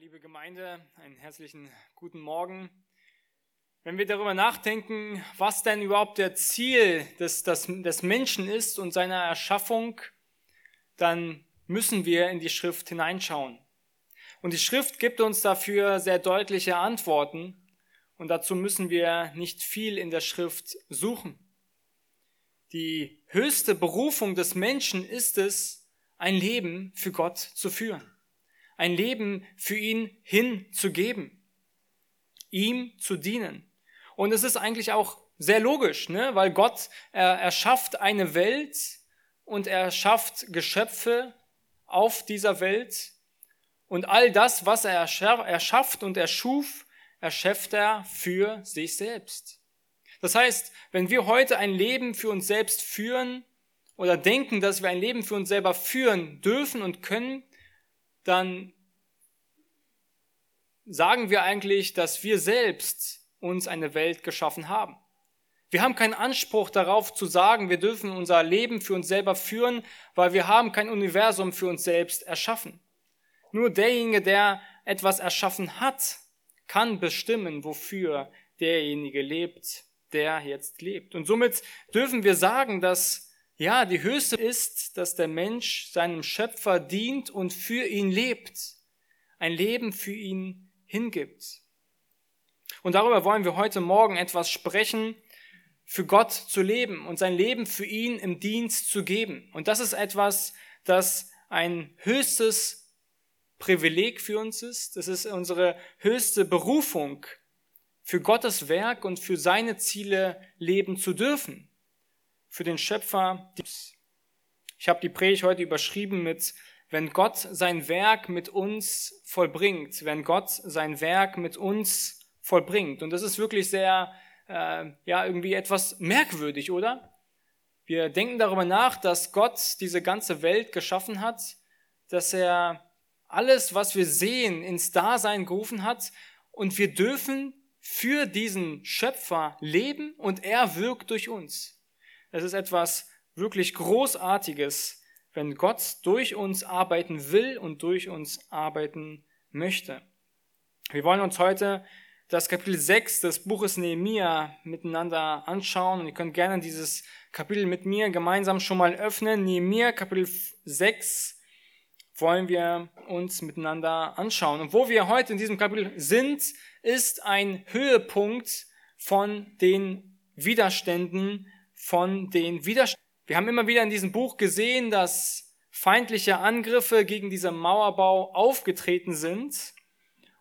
Liebe Gemeinde, einen herzlichen guten Morgen. Wenn wir darüber nachdenken, was denn überhaupt der Ziel des, des, des Menschen ist und seiner Erschaffung, dann müssen wir in die Schrift hineinschauen. Und die Schrift gibt uns dafür sehr deutliche Antworten und dazu müssen wir nicht viel in der Schrift suchen. Die höchste Berufung des Menschen ist es, ein Leben für Gott zu führen ein Leben für ihn hinzugeben, ihm zu dienen. Und es ist eigentlich auch sehr logisch, ne? weil Gott er, er schafft eine Welt und er schafft Geschöpfe auf dieser Welt und all das, was er erschafft und erschuf, erschafft er für sich selbst. Das heißt, wenn wir heute ein Leben für uns selbst führen oder denken, dass wir ein Leben für uns selber führen dürfen und können, dann sagen wir eigentlich, dass wir selbst uns eine Welt geschaffen haben. Wir haben keinen Anspruch darauf zu sagen, wir dürfen unser Leben für uns selber führen, weil wir haben kein Universum für uns selbst erschaffen. Nur derjenige, der etwas erschaffen hat, kann bestimmen, wofür derjenige lebt, der jetzt lebt. Und somit dürfen wir sagen, dass ja, die höchste ist, dass der Mensch seinem Schöpfer dient und für ihn lebt. Ein Leben für ihn hingibt. Und darüber wollen wir heute Morgen etwas sprechen, für Gott zu leben und sein Leben für ihn im Dienst zu geben. Und das ist etwas, das ein höchstes Privileg für uns ist. Das ist unsere höchste Berufung, für Gottes Werk und für seine Ziele leben zu dürfen für den Schöpfer. Ich habe die Predigt heute überschrieben mit, wenn Gott sein Werk mit uns vollbringt, wenn Gott sein Werk mit uns vollbringt. Und das ist wirklich sehr, äh, ja, irgendwie etwas merkwürdig, oder? Wir denken darüber nach, dass Gott diese ganze Welt geschaffen hat, dass er alles, was wir sehen, ins Dasein gerufen hat und wir dürfen für diesen Schöpfer leben und er wirkt durch uns. Es ist etwas wirklich Großartiges, wenn Gott durch uns arbeiten will und durch uns arbeiten möchte. Wir wollen uns heute das Kapitel 6 des Buches Nehemia miteinander anschauen und ihr könnt gerne dieses Kapitel mit mir gemeinsam schon mal öffnen. Nehemia Kapitel 6 wollen wir uns miteinander anschauen. Und wo wir heute in diesem Kapitel sind, ist ein Höhepunkt von den Widerständen von den Widerständen. Wir haben immer wieder in diesem Buch gesehen, dass feindliche Angriffe gegen diesen Mauerbau aufgetreten sind.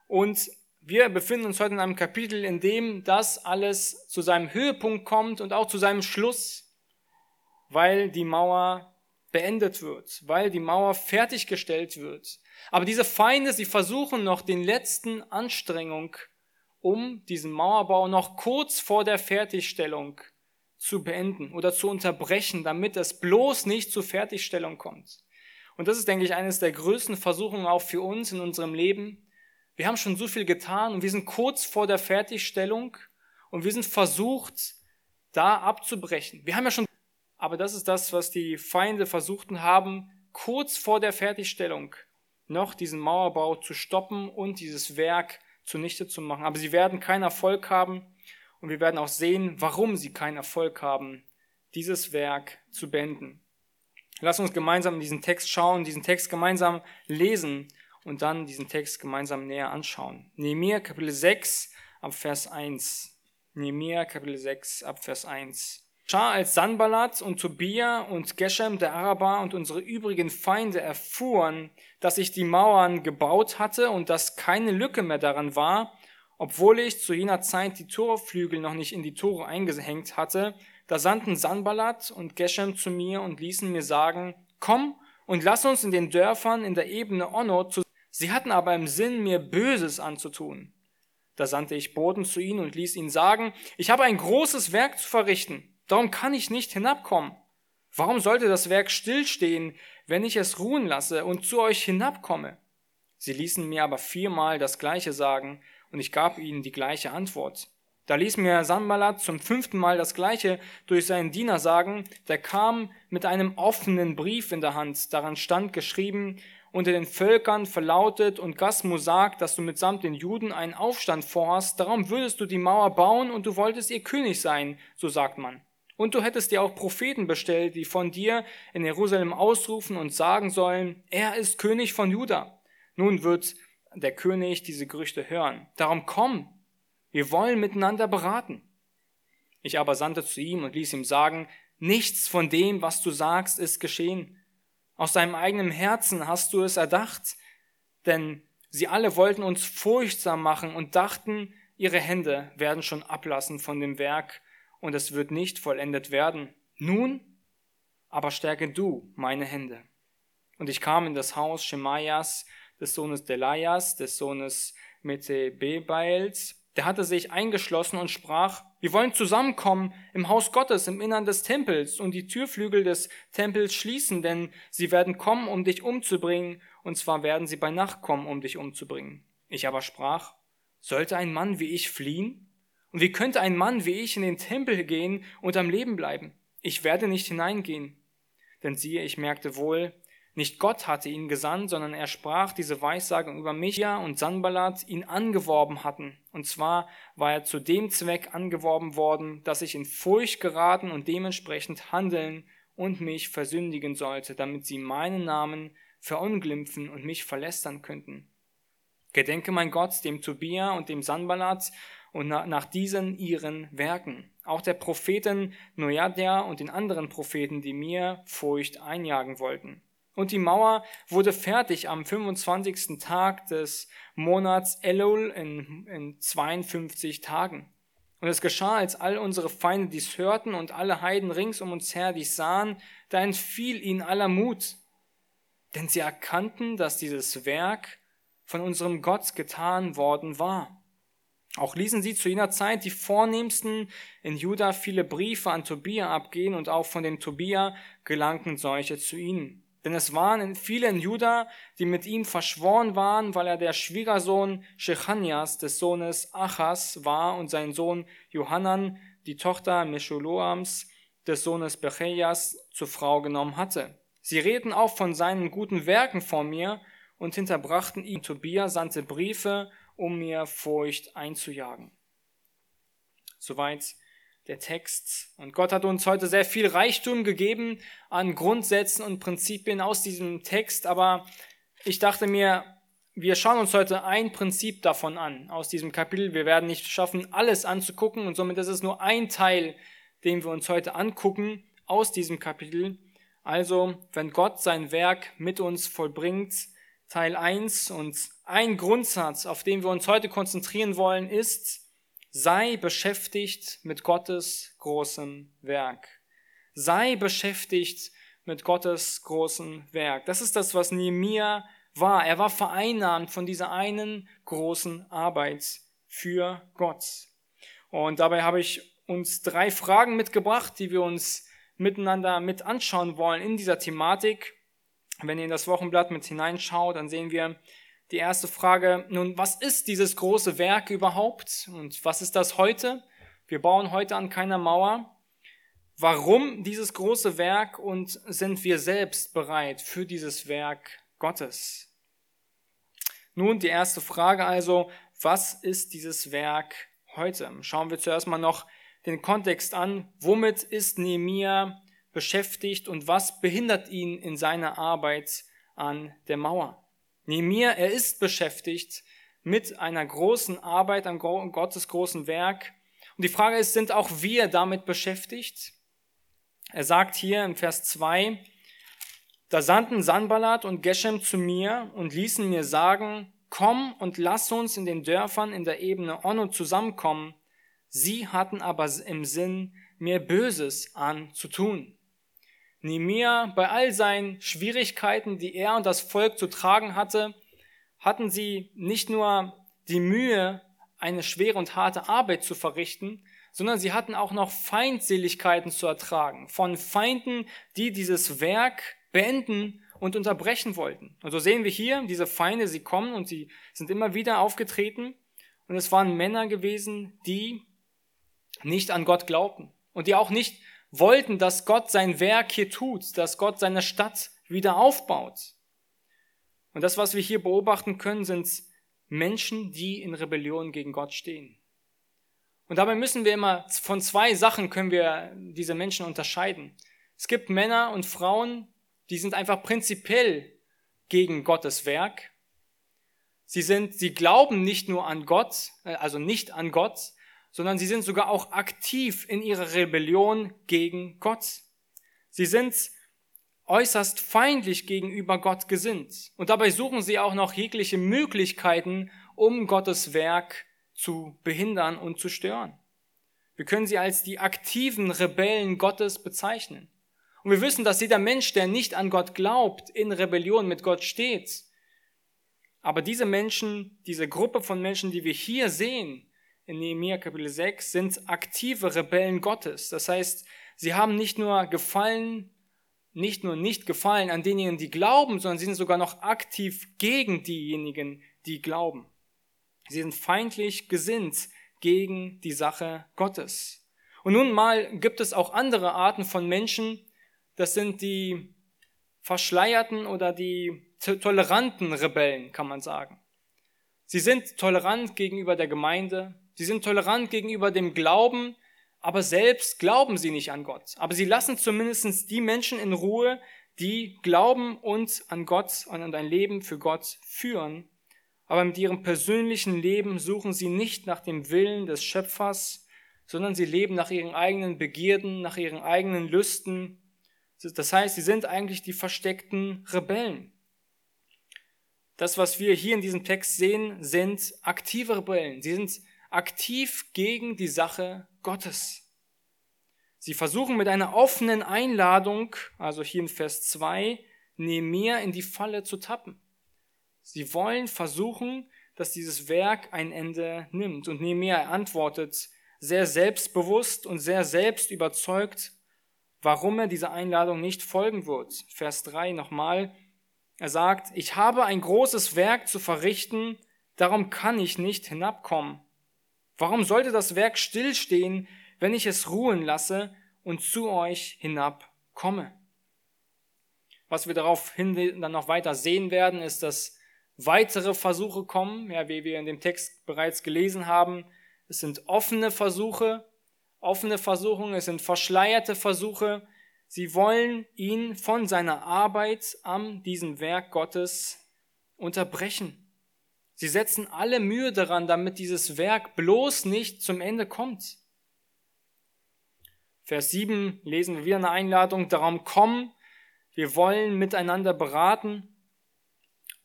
Und wir befinden uns heute in einem Kapitel, in dem das alles zu seinem Höhepunkt kommt und auch zu seinem Schluss, weil die Mauer beendet wird, weil die Mauer fertiggestellt wird. Aber diese Feinde, sie versuchen noch den letzten Anstrengung, um diesen Mauerbau noch kurz vor der Fertigstellung zu beenden oder zu unterbrechen, damit es bloß nicht zur Fertigstellung kommt. Und das ist, denke ich, eines der größten Versuchungen auch für uns in unserem Leben. Wir haben schon so viel getan und wir sind kurz vor der Fertigstellung und wir sind versucht, da abzubrechen. Wir haben ja schon, aber das ist das, was die Feinde versuchten haben, kurz vor der Fertigstellung noch diesen Mauerbau zu stoppen und dieses Werk zunichte zu machen. Aber sie werden keinen Erfolg haben und wir werden auch sehen, warum sie keinen Erfolg haben, dieses Werk zu beenden. Lass uns gemeinsam in diesen Text schauen, diesen Text gemeinsam lesen und dann diesen Text gemeinsam näher anschauen. Nehemiah Kapitel 6 ab Vers 1. Nehemiah Kapitel 6 ab Vers 1. Schar als Sanballat und Tobia und Geshem der Araber und unsere übrigen Feinde erfuhren, dass ich die Mauern gebaut hatte und dass keine Lücke mehr daran war, obwohl ich zu jener Zeit die Torflügel noch nicht in die Tore eingehängt hatte, da sandten Sanballat und Geshem zu mir und ließen mir sagen, komm und lass uns in den Dörfern in der Ebene Onno zu. Sie hatten aber im Sinn, mir Böses anzutun. Da sandte ich Boten zu ihnen und ließ ihnen sagen, ich habe ein großes Werk zu verrichten, darum kann ich nicht hinabkommen. Warum sollte das Werk stillstehen, wenn ich es ruhen lasse und zu euch hinabkomme? Sie ließen mir aber viermal das gleiche sagen, und ich gab ihnen die gleiche Antwort. Da ließ mir Sanballat zum fünften Mal das gleiche durch seinen Diener sagen, der kam mit einem offenen Brief in der Hand, daran stand geschrieben, unter den Völkern verlautet und Gasmo sagt, dass du mitsamt den Juden einen Aufstand vorhast, darum würdest du die Mauer bauen und du wolltest ihr König sein, so sagt man. Und du hättest dir auch Propheten bestellt, die von dir in Jerusalem ausrufen und sagen sollen, er ist König von Juda. Nun wird der König diese Gerüchte hören. Darum komm, wir wollen miteinander beraten. Ich aber sandte zu ihm und ließ ihm sagen, nichts von dem, was du sagst, ist geschehen. Aus deinem eigenen Herzen hast du es erdacht, denn sie alle wollten uns furchtsam machen und dachten, ihre Hände werden schon ablassen von dem Werk und es wird nicht vollendet werden. Nun aber stärke du meine Hände. Und ich kam in das Haus Schemaias, des Sohnes Delias, des Sohnes Metebebaels, der hatte sich eingeschlossen und sprach, wir wollen zusammenkommen im Haus Gottes, im Innern des Tempels und die Türflügel des Tempels schließen, denn sie werden kommen, um dich umzubringen, und zwar werden sie bei Nacht kommen, um dich umzubringen. Ich aber sprach, sollte ein Mann wie ich fliehen? Und wie könnte ein Mann wie ich in den Tempel gehen und am Leben bleiben? Ich werde nicht hineingehen. Denn siehe, ich merkte wohl, nicht Gott hatte ihn gesandt, sondern er sprach diese Weissagung über Micha und Sanballat ihn angeworben hatten. Und zwar war er zu dem Zweck angeworben worden, dass ich in Furcht geraten und dementsprechend handeln und mich versündigen sollte, damit sie meinen Namen verunglimpfen und mich verlästern könnten. Gedenke mein Gott dem Tobia und dem Sanballat und nach diesen ihren Werken. Auch der Propheten Nojadia und den anderen Propheten, die mir Furcht einjagen wollten. Und die Mauer wurde fertig am 25. Tag des Monats Elul in, in 52 Tagen. Und es geschah, als all unsere Feinde dies hörten und alle Heiden rings um uns her dies sahen, da entfiel ihnen aller Mut. Denn sie erkannten, dass dieses Werk von unserem Gott getan worden war. Auch ließen sie zu jener Zeit die Vornehmsten in Juda viele Briefe an Tobia abgehen und auch von dem Tobia gelangten solche zu ihnen. Denn es waren in Juda, die mit ihm verschworen waren, weil er der Schwiegersohn Shechanias des Sohnes Achas war und sein Sohn Johannan, die Tochter Meshuloams des Sohnes Bechejas, zur Frau genommen hatte. Sie redeten auch von seinen guten Werken vor mir und hinterbrachten ihn. Tobia sandte Briefe, um mir Furcht einzujagen. Soweit der Text. Und Gott hat uns heute sehr viel Reichtum gegeben an Grundsätzen und Prinzipien aus diesem Text, aber ich dachte mir, wir schauen uns heute ein Prinzip davon an, aus diesem Kapitel. Wir werden nicht schaffen, alles anzugucken und somit ist es nur ein Teil, den wir uns heute angucken aus diesem Kapitel. Also, wenn Gott sein Werk mit uns vollbringt, Teil 1 und ein Grundsatz, auf den wir uns heute konzentrieren wollen, ist, Sei beschäftigt mit Gottes großem Werk. Sei beschäftigt mit Gottes großem Werk. Das ist das, was Nehemiah war. Er war vereinnahmt von dieser einen großen Arbeit für Gott. Und dabei habe ich uns drei Fragen mitgebracht, die wir uns miteinander mit anschauen wollen in dieser Thematik. Wenn ihr in das Wochenblatt mit hineinschaut, dann sehen wir, die erste Frage, nun, was ist dieses große Werk überhaupt und was ist das heute? Wir bauen heute an keiner Mauer. Warum dieses große Werk und sind wir selbst bereit für dieses Werk Gottes? Nun, die erste Frage also, was ist dieses Werk heute? Schauen wir zuerst mal noch den Kontext an. Womit ist Nehemiah beschäftigt und was behindert ihn in seiner Arbeit an der Mauer? Nehemiah, er ist beschäftigt mit einer großen Arbeit an Gottes großen Werk. Und die Frage ist, sind auch wir damit beschäftigt? Er sagt hier im Vers 2, da sandten Sanballat und Geshem zu mir und ließen mir sagen, komm und lass uns in den Dörfern in der Ebene Onno zusammenkommen. Sie hatten aber im Sinn, mir Böses anzutun. Nehemiah, bei all seinen Schwierigkeiten, die er und das Volk zu tragen hatte, hatten sie nicht nur die Mühe, eine schwere und harte Arbeit zu verrichten, sondern sie hatten auch noch Feindseligkeiten zu ertragen von Feinden, die dieses Werk beenden und unterbrechen wollten. Und so sehen wir hier, diese Feinde, sie kommen und sie sind immer wieder aufgetreten. Und es waren Männer gewesen, die nicht an Gott glaubten und die auch nicht wollten, dass Gott sein Werk hier tut, dass Gott seine Stadt wieder aufbaut. Und das, was wir hier beobachten können, sind Menschen, die in Rebellion gegen Gott stehen. Und dabei müssen wir immer, von zwei Sachen können wir diese Menschen unterscheiden. Es gibt Männer und Frauen, die sind einfach prinzipiell gegen Gottes Werk. Sie sind, sie glauben nicht nur an Gott, äh, also nicht an Gott, sondern sie sind sogar auch aktiv in ihrer Rebellion gegen Gott. Sie sind äußerst feindlich gegenüber Gott gesinnt. Und dabei suchen sie auch noch jegliche Möglichkeiten, um Gottes Werk zu behindern und zu stören. Wir können sie als die aktiven Rebellen Gottes bezeichnen. Und wir wissen, dass jeder Mensch, der nicht an Gott glaubt, in Rebellion mit Gott steht. Aber diese Menschen, diese Gruppe von Menschen, die wir hier sehen, in Nehemiah Kapitel 6, sind aktive Rebellen Gottes. Das heißt, sie haben nicht nur gefallen, nicht nur nicht gefallen an denjenigen, die glauben, sondern sie sind sogar noch aktiv gegen diejenigen, die glauben. Sie sind feindlich gesinnt gegen die Sache Gottes. Und nun mal gibt es auch andere Arten von Menschen, das sind die verschleierten oder die toleranten Rebellen, kann man sagen. Sie sind tolerant gegenüber der Gemeinde, sie sind tolerant gegenüber dem Glauben, aber selbst glauben sie nicht an Gott. Aber sie lassen zumindest die Menschen in Ruhe, die glauben und an Gott und an ein Leben für Gott führen. Aber mit ihrem persönlichen Leben suchen sie nicht nach dem Willen des Schöpfers, sondern sie leben nach ihren eigenen Begierden, nach ihren eigenen Lüsten. Das heißt, sie sind eigentlich die versteckten Rebellen. Das, was wir hier in diesem Text sehen, sind aktive Rebellen. Sie sind aktiv gegen die Sache Gottes. Sie versuchen mit einer offenen Einladung, also hier in Vers 2, Nehemiah in die Falle zu tappen. Sie wollen versuchen, dass dieses Werk ein Ende nimmt. Und Nehemiah antwortet sehr selbstbewusst und sehr selbst überzeugt, warum er dieser Einladung nicht folgen wird. Vers 3 nochmal. Er sagt, ich habe ein großes Werk zu verrichten, darum kann ich nicht hinabkommen. Warum sollte das Werk stillstehen, wenn ich es ruhen lasse und zu euch hinabkomme? Was wir daraufhin dann noch weiter sehen werden, ist, dass weitere Versuche kommen, ja, wie wir in dem Text bereits gelesen haben. Es sind offene Versuche, offene Versuchungen, es sind verschleierte Versuche. Sie wollen ihn von seiner Arbeit an diesem Werk Gottes unterbrechen. Sie setzen alle Mühe daran, damit dieses Werk bloß nicht zum Ende kommt. Vers 7 lesen wir wieder eine Einladung, darum komm, wir wollen miteinander beraten.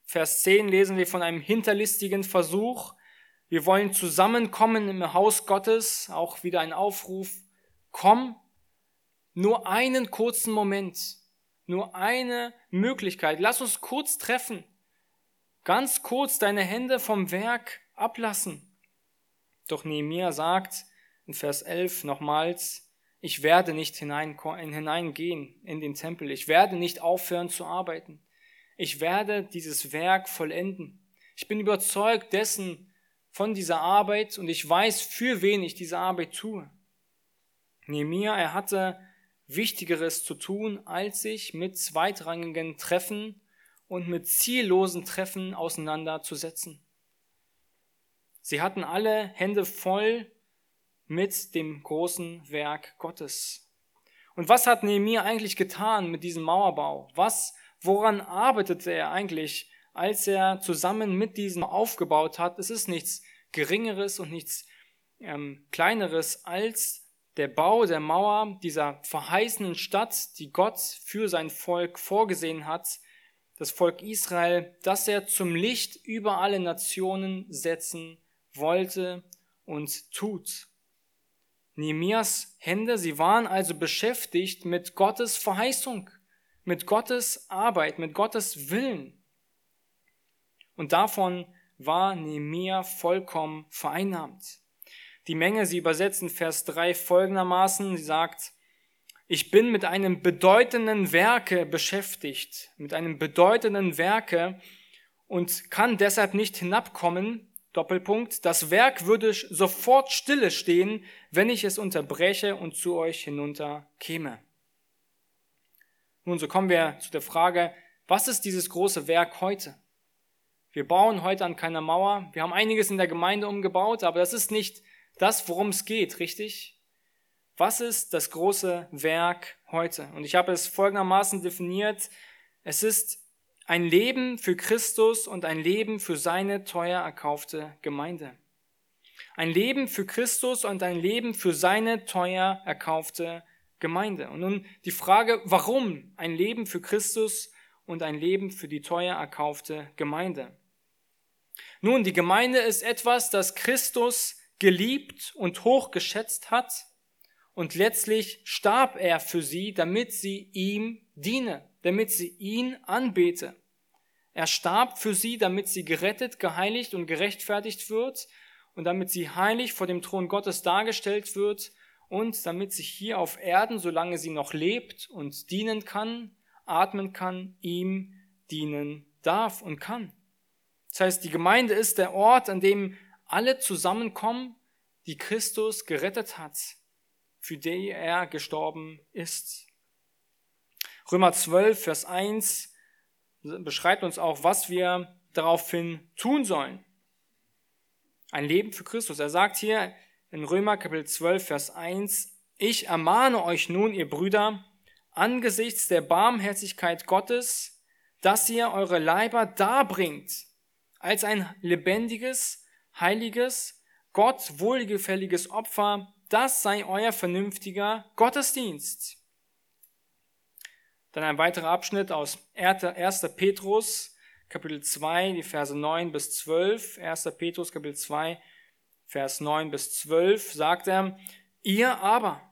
Vers 10 lesen wir von einem hinterlistigen Versuch. Wir wollen zusammenkommen im Haus Gottes, auch wieder ein Aufruf. Komm, nur einen kurzen Moment, nur eine Möglichkeit. Lass uns kurz treffen ganz kurz deine Hände vom Werk ablassen. Doch Nehemiah sagt in Vers 11 nochmals, ich werde nicht hineingehen in den Tempel, ich werde nicht aufhören zu arbeiten, ich werde dieses Werk vollenden. Ich bin überzeugt dessen, von dieser Arbeit und ich weiß, für wen ich diese Arbeit tue. Nehemiah, er hatte Wichtigeres zu tun, als sich mit zweitrangigen Treffen und mit ziellosen Treffen auseinanderzusetzen. Sie hatten alle Hände voll mit dem großen Werk Gottes. Und was hat Nehemiah eigentlich getan mit diesem Mauerbau? Was, woran arbeitete er eigentlich, als er zusammen mit diesem aufgebaut hat? Es ist nichts Geringeres und nichts ähm, Kleineres als der Bau der Mauer dieser verheißenen Stadt, die Gott für sein Volk vorgesehen hat, das Volk Israel, das er zum Licht über alle Nationen setzen wollte und tut. Nehemias Hände, sie waren also beschäftigt mit Gottes Verheißung, mit Gottes Arbeit, mit Gottes Willen. Und davon war Nehemia vollkommen vereinnahmt. Die Menge, sie übersetzt in Vers 3 folgendermaßen, sie sagt, ich bin mit einem bedeutenden Werke beschäftigt, mit einem bedeutenden Werke und kann deshalb nicht hinabkommen. Doppelpunkt. Das Werk würde sofort stille stehen, wenn ich es unterbreche und zu euch hinunter käme. Nun, so kommen wir zu der Frage, was ist dieses große Werk heute? Wir bauen heute an keiner Mauer. Wir haben einiges in der Gemeinde umgebaut, aber das ist nicht das, worum es geht, richtig? Was ist das große Werk heute? Und ich habe es folgendermaßen definiert. Es ist ein Leben für Christus und ein Leben für seine teuer erkaufte Gemeinde. Ein Leben für Christus und ein Leben für seine teuer erkaufte Gemeinde. Und nun die Frage, warum ein Leben für Christus und ein Leben für die teuer erkaufte Gemeinde? Nun, die Gemeinde ist etwas, das Christus geliebt und hochgeschätzt hat und letztlich starb er für sie, damit sie ihm diene, damit sie ihn anbete. Er starb für sie, damit sie gerettet, geheiligt und gerechtfertigt wird und damit sie heilig vor dem Thron Gottes dargestellt wird und damit sie hier auf Erden, solange sie noch lebt und dienen kann, atmen kann, ihm dienen darf und kann. Das heißt, die Gemeinde ist der Ort, an dem alle zusammenkommen, die Christus gerettet hat, für die er gestorben ist. Römer 12, Vers 1 beschreibt uns auch, was wir daraufhin tun sollen. Ein Leben für Christus. Er sagt hier in Römer Kapitel 12, Vers 1, ich ermahne euch nun, ihr Brüder, angesichts der Barmherzigkeit Gottes, dass ihr eure Leiber darbringt als ein lebendiges, heiliges, Gott wohlgefälliges Opfer, das sei euer vernünftiger Gottesdienst. Dann ein weiterer Abschnitt aus 1. Petrus, Kapitel 2, die Verse 9 bis 12. 1. Petrus, Kapitel 2, Vers 9 bis 12 sagt er, ihr aber,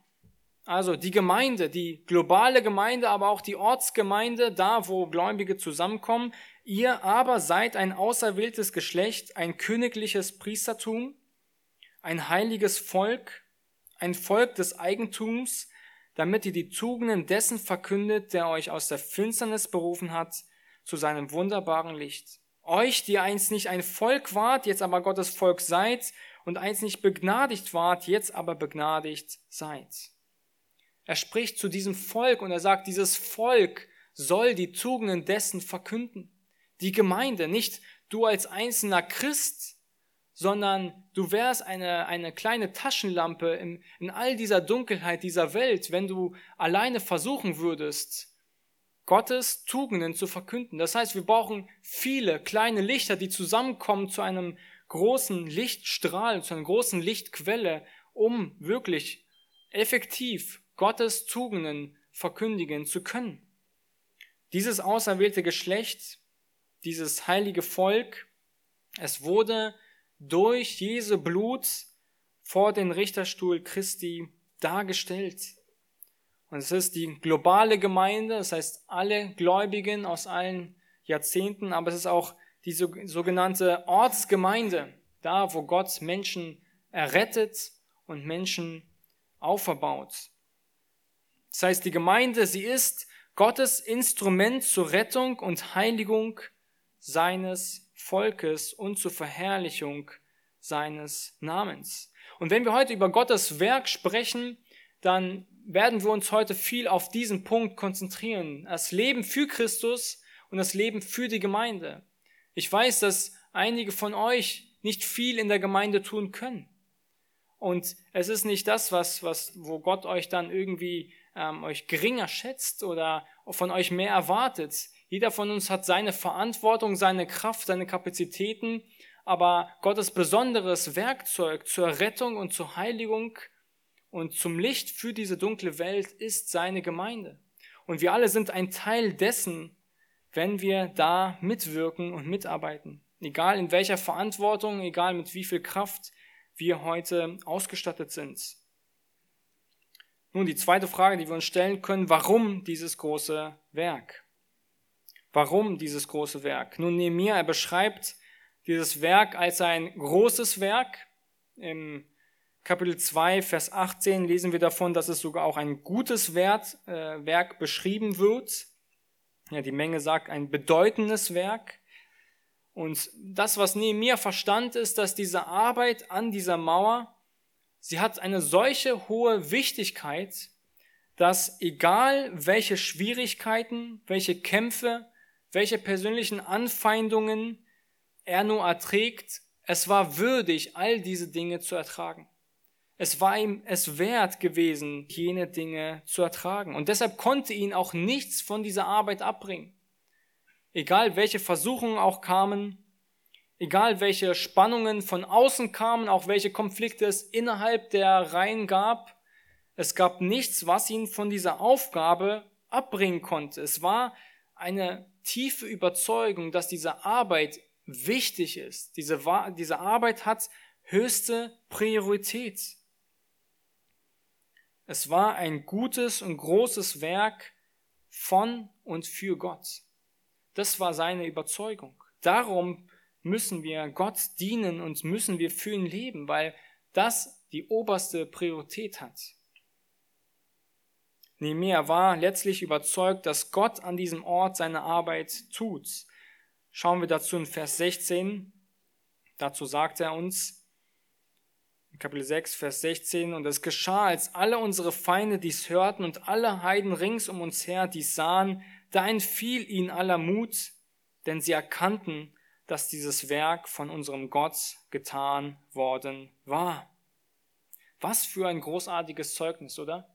also die Gemeinde, die globale Gemeinde, aber auch die Ortsgemeinde, da wo Gläubige zusammenkommen, ihr aber seid ein auserwähltes Geschlecht, ein königliches Priestertum, ein heiliges Volk, ein Volk des Eigentums, damit ihr die Tugenden dessen verkündet, der euch aus der Finsternis berufen hat, zu seinem wunderbaren Licht. Euch, die einst nicht ein Volk wart, jetzt aber Gottes Volk seid, und einst nicht begnadigt wart, jetzt aber begnadigt seid. Er spricht zu diesem Volk und er sagt, dieses Volk soll die Tugenden dessen verkünden. Die Gemeinde, nicht du als einzelner Christ, sondern du wärst eine, eine kleine Taschenlampe in, in all dieser Dunkelheit dieser Welt, wenn du alleine versuchen würdest, Gottes Tugenden zu verkünden. Das heißt, wir brauchen viele kleine Lichter, die zusammenkommen zu einem großen Lichtstrahl, zu einer großen Lichtquelle, um wirklich effektiv Gottes Tugenden verkündigen zu können. Dieses auserwählte Geschlecht, dieses heilige Volk, es wurde durch Jesu Blut vor den Richterstuhl Christi dargestellt. Und es ist die globale Gemeinde, das heißt alle Gläubigen aus allen Jahrzehnten, aber es ist auch die sogenannte Ortsgemeinde, da wo Gott Menschen errettet und Menschen auferbaut. Das heißt, die Gemeinde, sie ist Gottes Instrument zur Rettung und Heiligung seines Volkes und zur Verherrlichung seines Namens. Und wenn wir heute über Gottes Werk sprechen, dann werden wir uns heute viel auf diesen Punkt konzentrieren. Das Leben für Christus und das Leben für die Gemeinde. Ich weiß, dass einige von euch nicht viel in der Gemeinde tun können. Und es ist nicht das, was, was, wo Gott euch dann irgendwie ähm, euch geringer schätzt oder von euch mehr erwartet. Jeder von uns hat seine Verantwortung, seine Kraft, seine Kapazitäten, aber Gottes besonderes Werkzeug zur Rettung und zur Heiligung und zum Licht für diese dunkle Welt ist seine Gemeinde. Und wir alle sind ein Teil dessen, wenn wir da mitwirken und mitarbeiten. Egal in welcher Verantwortung, egal mit wie viel Kraft wir heute ausgestattet sind. Nun, die zweite Frage, die wir uns stellen können, warum dieses große Werk? Warum dieses große Werk? Nun, Nehemiah, er beschreibt dieses Werk als ein großes Werk. Im Kapitel 2, Vers 18 lesen wir davon, dass es sogar auch ein gutes Wert, äh, Werk beschrieben wird. Ja, die Menge sagt ein bedeutendes Werk. Und das, was neben mir verstand, ist, dass diese Arbeit an dieser Mauer, sie hat eine solche hohe Wichtigkeit, dass egal welche Schwierigkeiten, welche Kämpfe, welche persönlichen Anfeindungen er nur erträgt, es war würdig, all diese Dinge zu ertragen. Es war ihm es wert gewesen, jene Dinge zu ertragen. Und deshalb konnte ihn auch nichts von dieser Arbeit abbringen. Egal welche Versuchungen auch kamen, egal welche Spannungen von außen kamen, auch welche Konflikte es innerhalb der Reihen gab, es gab nichts, was ihn von dieser Aufgabe abbringen konnte. Es war eine tiefe Überzeugung, dass diese Arbeit wichtig ist. Diese, diese Arbeit hat höchste Priorität. Es war ein gutes und großes Werk von und für Gott. Das war seine Überzeugung. Darum müssen wir Gott dienen und müssen wir für ihn leben, weil das die oberste Priorität hat. Nehemiah war letztlich überzeugt, dass Gott an diesem Ort seine Arbeit tut. Schauen wir dazu in Vers 16. Dazu sagt er uns, Kapitel 6, Vers 16, und es geschah, als alle unsere Feinde dies hörten und alle Heiden rings um uns her dies sahen, da entfiel ihnen aller Mut, denn sie erkannten, dass dieses Werk von unserem Gott getan worden war. Was für ein großartiges Zeugnis, oder?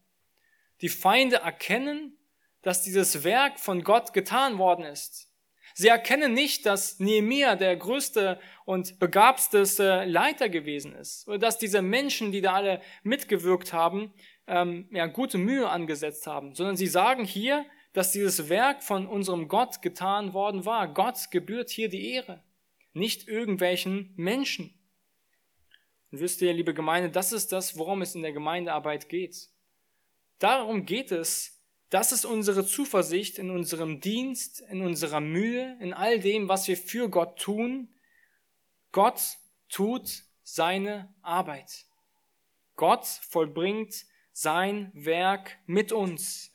Die Feinde erkennen, dass dieses Werk von Gott getan worden ist. Sie erkennen nicht, dass Nehemiah der größte und begabteste Leiter gewesen ist oder dass diese Menschen, die da alle mitgewirkt haben, ähm, ja, gute Mühe angesetzt haben, sondern sie sagen hier, dass dieses Werk von unserem Gott getan worden war. Gott gebührt hier die Ehre, nicht irgendwelchen Menschen. Und wisst ihr, liebe Gemeinde, das ist das, worum es in der Gemeindearbeit geht. Darum geht es, das ist unsere Zuversicht in unserem Dienst, in unserer Mühe, in all dem, was wir für Gott tun. Gott tut seine Arbeit. Gott vollbringt sein Werk mit uns.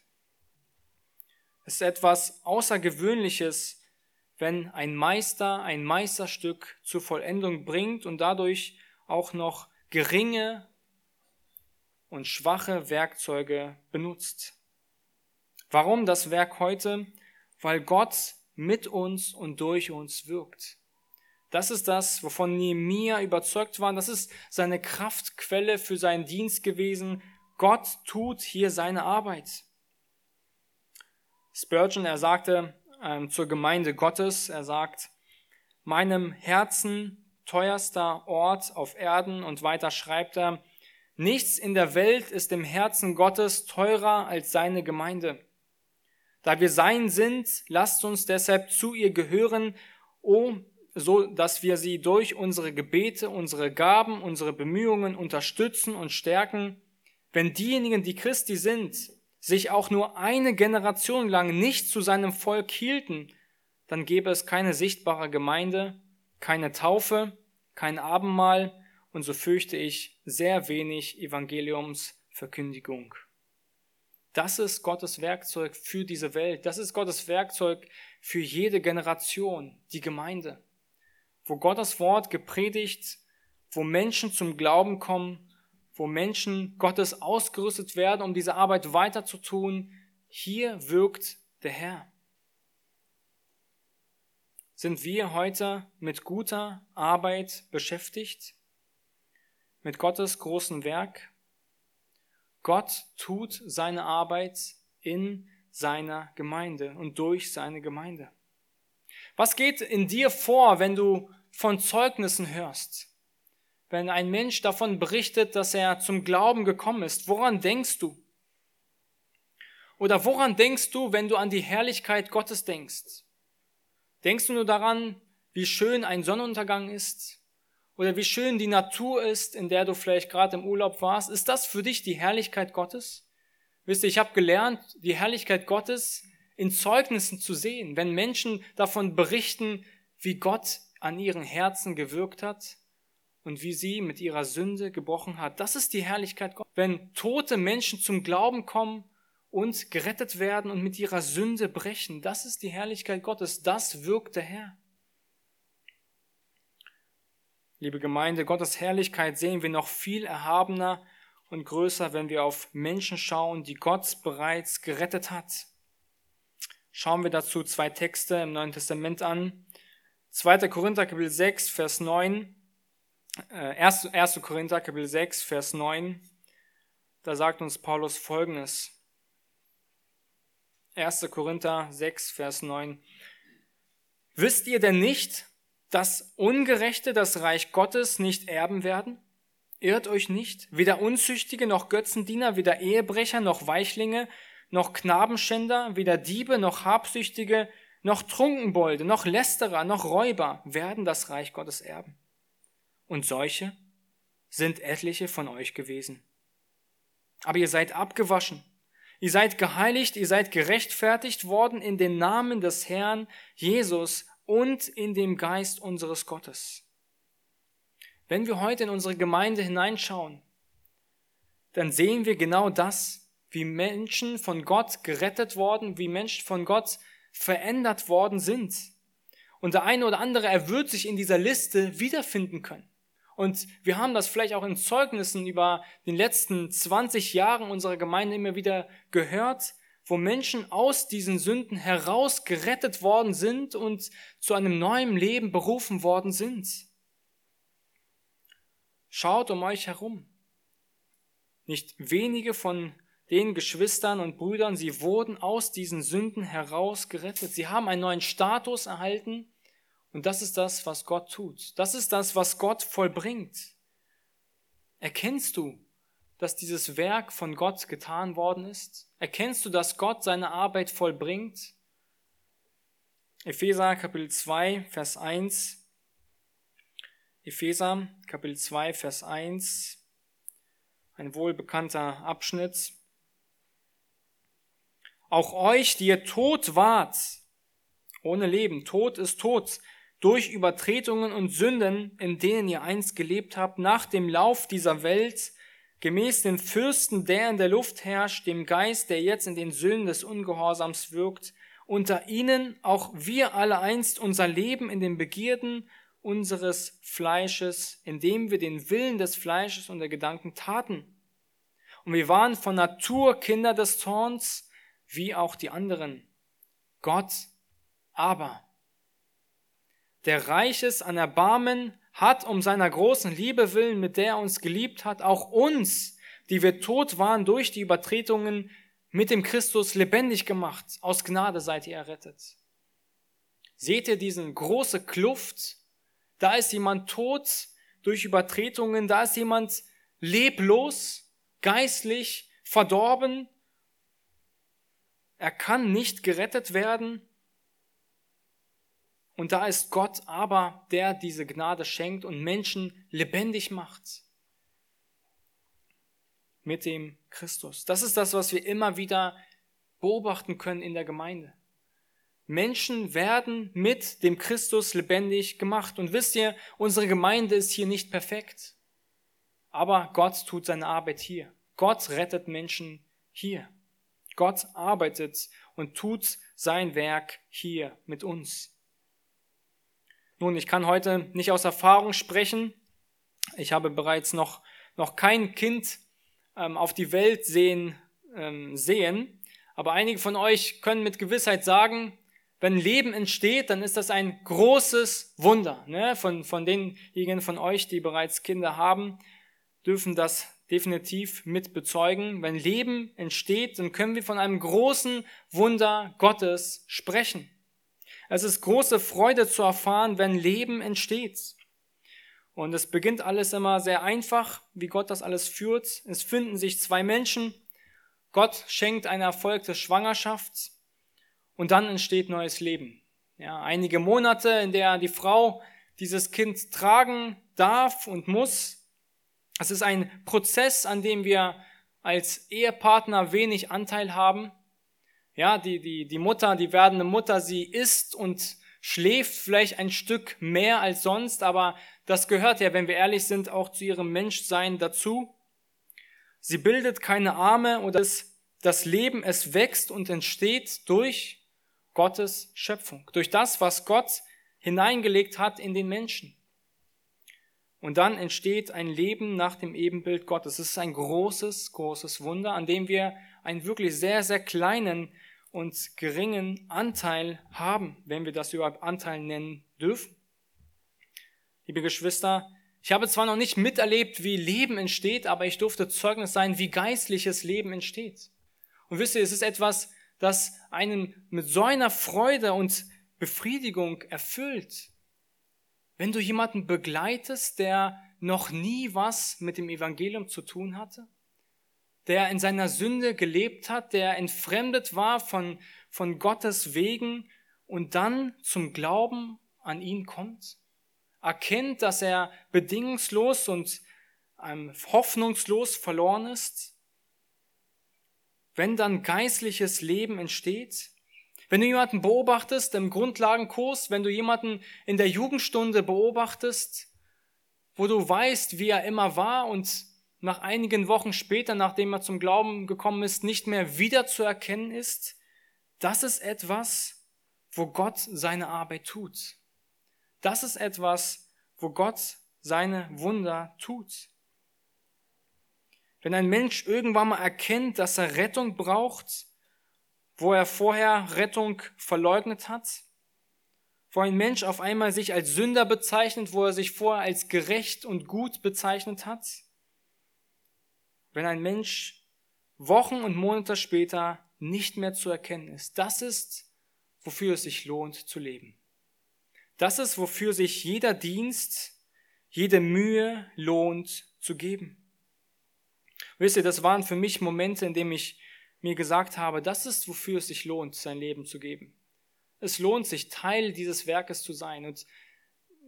Es ist etwas Außergewöhnliches, wenn ein Meister ein Meisterstück zur Vollendung bringt und dadurch auch noch geringe und schwache Werkzeuge benutzt. Warum das Werk heute? Weil Gott mit uns und durch uns wirkt. Das ist das, wovon Nehemiah überzeugt war. Das ist seine Kraftquelle für seinen Dienst gewesen. Gott tut hier seine Arbeit. Spurgeon, er sagte ähm, zur Gemeinde Gottes, er sagt, meinem Herzen teuerster Ort auf Erden und weiter schreibt er, nichts in der Welt ist dem Herzen Gottes teurer als seine Gemeinde. Da wir sein sind, lasst uns deshalb zu ihr gehören, oh, so dass wir sie durch unsere Gebete, unsere Gaben, unsere Bemühungen unterstützen und stärken. Wenn diejenigen, die Christi sind, sich auch nur eine Generation lang nicht zu seinem Volk hielten, dann gäbe es keine sichtbare Gemeinde, keine Taufe, kein Abendmahl und so fürchte ich sehr wenig Evangeliumsverkündigung. Das ist Gottes Werkzeug für diese Welt. Das ist Gottes Werkzeug für jede Generation, die Gemeinde. Wo Gottes Wort gepredigt, wo Menschen zum Glauben kommen, wo Menschen Gottes ausgerüstet werden, um diese Arbeit weiter zu tun. Hier wirkt der Herr. Sind wir heute mit guter Arbeit beschäftigt? Mit Gottes großen Werk? Gott tut seine Arbeit in seiner Gemeinde und durch seine Gemeinde. Was geht in dir vor, wenn du von Zeugnissen hörst? wenn ein Mensch davon berichtet, dass er zum Glauben gekommen ist, woran denkst du? Oder woran denkst du, wenn du an die Herrlichkeit Gottes denkst? Denkst du nur daran, wie schön ein Sonnenuntergang ist? Oder wie schön die Natur ist, in der du vielleicht gerade im Urlaub warst? Ist das für dich die Herrlichkeit Gottes? Wisst ihr, ich habe gelernt, die Herrlichkeit Gottes in Zeugnissen zu sehen, wenn Menschen davon berichten, wie Gott an ihren Herzen gewirkt hat, und wie sie mit ihrer Sünde gebrochen hat. Das ist die Herrlichkeit Gottes. Wenn tote Menschen zum Glauben kommen und gerettet werden und mit ihrer Sünde brechen, das ist die Herrlichkeit Gottes. Das wirkt der Herr. Liebe Gemeinde, Gottes Herrlichkeit sehen wir noch viel erhabener und größer, wenn wir auf Menschen schauen, die Gott bereits gerettet hat. Schauen wir dazu zwei Texte im Neuen Testament an. 2. Korinther Kapitel 6, Vers 9, äh, 1. 1. Korinther Kapitel 6, Vers 9, da sagt uns Paulus folgendes. 1. Korinther 6, Vers 9. Wisst ihr denn nicht, dass Ungerechte das Reich Gottes nicht erben werden? Irrt euch nicht, weder Unzüchtige noch Götzendiener, weder Ehebrecher noch Weichlinge, noch Knabenschänder, weder Diebe noch Habsüchtige, noch Trunkenbolde, noch Lästerer, noch Räuber werden das Reich Gottes erben. Und solche sind etliche von euch gewesen. Aber ihr seid abgewaschen, ihr seid geheiligt, ihr seid gerechtfertigt worden in den Namen des Herrn Jesus und in dem Geist unseres Gottes. Wenn wir heute in unsere Gemeinde hineinschauen, dann sehen wir genau das, wie Menschen von Gott gerettet worden, wie Menschen von Gott verändert worden sind. Und der eine oder andere, er wird sich in dieser Liste wiederfinden können. Und wir haben das vielleicht auch in Zeugnissen über den letzten 20 Jahren unserer Gemeinde immer wieder gehört, wo Menschen aus diesen Sünden heraus gerettet worden sind und zu einem neuen Leben berufen worden sind. Schaut um euch herum. Nicht wenige von den Geschwistern und Brüdern, sie wurden aus diesen Sünden heraus gerettet. Sie haben einen neuen Status erhalten und das ist das, was Gott tut. Das ist das, was Gott vollbringt. Erkennst du, dass dieses Werk von Gott getan worden ist? Erkennst du, dass Gott seine Arbeit vollbringt? Epheser Kapitel 2, Vers 1 Epheser Kapitel 2, Vers 1, ein wohlbekannter Abschnitt. Auch euch, die ihr tot wart, ohne Leben, Tod ist tot, durch Übertretungen und Sünden, in denen ihr einst gelebt habt, nach dem Lauf dieser Welt, gemäß den Fürsten, der in der Luft herrscht, dem Geist, der jetzt in den Söhnen des Ungehorsams wirkt, unter ihnen auch wir alle einst unser Leben in den Begierden unseres Fleisches, indem wir den Willen des Fleisches und der Gedanken taten. Und wir waren von Natur Kinder des Zorns, wie auch die anderen. Gott aber, der reich ist an Erbarmen, hat um seiner großen Liebe willen, mit der er uns geliebt hat, auch uns, die wir tot waren durch die Übertretungen, mit dem Christus lebendig gemacht. Aus Gnade seid ihr errettet. Seht ihr diesen große Kluft da ist jemand tot durch Übertretungen, da ist jemand leblos, geistlich verdorben. Er kann nicht gerettet werden. Und da ist Gott aber, der diese Gnade schenkt und Menschen lebendig macht. Mit dem Christus. Das ist das, was wir immer wieder beobachten können in der Gemeinde. Menschen werden mit dem Christus lebendig gemacht. Und wisst ihr, unsere Gemeinde ist hier nicht perfekt. Aber Gott tut seine Arbeit hier. Gott rettet Menschen hier. Gott arbeitet und tut sein Werk hier mit uns. Nun, ich kann heute nicht aus Erfahrung sprechen. Ich habe bereits noch, noch kein Kind ähm, auf die Welt sehen, ähm, sehen. Aber einige von euch können mit Gewissheit sagen, wenn Leben entsteht, dann ist das ein großes Wunder. Ne? Von, von denjenigen von euch, die bereits Kinder haben, dürfen das definitiv mit bezeugen. Wenn Leben entsteht, dann können wir von einem großen Wunder Gottes sprechen. Es ist große Freude zu erfahren, wenn Leben entsteht. Und es beginnt alles immer sehr einfach, wie Gott das alles führt. Es finden sich zwei Menschen. Gott schenkt eine erfolgte Schwangerschaft und dann entsteht neues Leben. Ja, einige Monate, in der die Frau dieses Kind tragen darf und muss. Es ist ein Prozess, an dem wir als Ehepartner wenig Anteil haben. Ja, die, die, die Mutter, die werdende Mutter, sie isst und schläft vielleicht ein Stück mehr als sonst, aber das gehört ja, wenn wir ehrlich sind, auch zu ihrem Menschsein dazu. Sie bildet keine Arme oder das, das Leben, es wächst und entsteht durch Gottes Schöpfung, durch das, was Gott hineingelegt hat in den Menschen. Und dann entsteht ein Leben nach dem Ebenbild Gottes. Es ist ein großes, großes Wunder, an dem wir einen wirklich sehr, sehr kleinen und geringen Anteil haben, wenn wir das überhaupt Anteil nennen dürfen. liebe Geschwister, ich habe zwar noch nicht miterlebt, wie Leben entsteht, aber ich durfte Zeugnis sein, wie geistliches Leben entsteht. Und wisst ihr, es ist etwas, das einen mit so einer Freude und Befriedigung erfüllt. Wenn du jemanden begleitest, der noch nie was mit dem Evangelium zu tun hatte, der in seiner Sünde gelebt hat, der entfremdet war von, von Gottes Wegen und dann zum Glauben an ihn kommt, erkennt, dass er bedingungslos und ähm, hoffnungslos verloren ist, wenn dann geistliches Leben entsteht, wenn du jemanden beobachtest im Grundlagenkurs, wenn du jemanden in der Jugendstunde beobachtest, wo du weißt, wie er immer war und nach einigen Wochen später, nachdem er zum Glauben gekommen ist, nicht mehr wiederzuerkennen ist, das ist etwas, wo Gott seine Arbeit tut. Das ist etwas, wo Gott seine Wunder tut. Wenn ein Mensch irgendwann mal erkennt, dass er Rettung braucht, wo er vorher Rettung verleugnet hat, wo ein Mensch auf einmal sich als Sünder bezeichnet, wo er sich vorher als gerecht und gut bezeichnet hat, wenn ein Mensch Wochen und Monate später nicht mehr zu erkennen ist. Das ist, wofür es sich lohnt zu leben. Das ist, wofür sich jeder Dienst, jede Mühe lohnt zu geben. Wisst ihr, das waren für mich Momente, in denen ich mir gesagt habe, das ist, wofür es sich lohnt, sein Leben zu geben. Es lohnt sich, Teil dieses Werkes zu sein. Und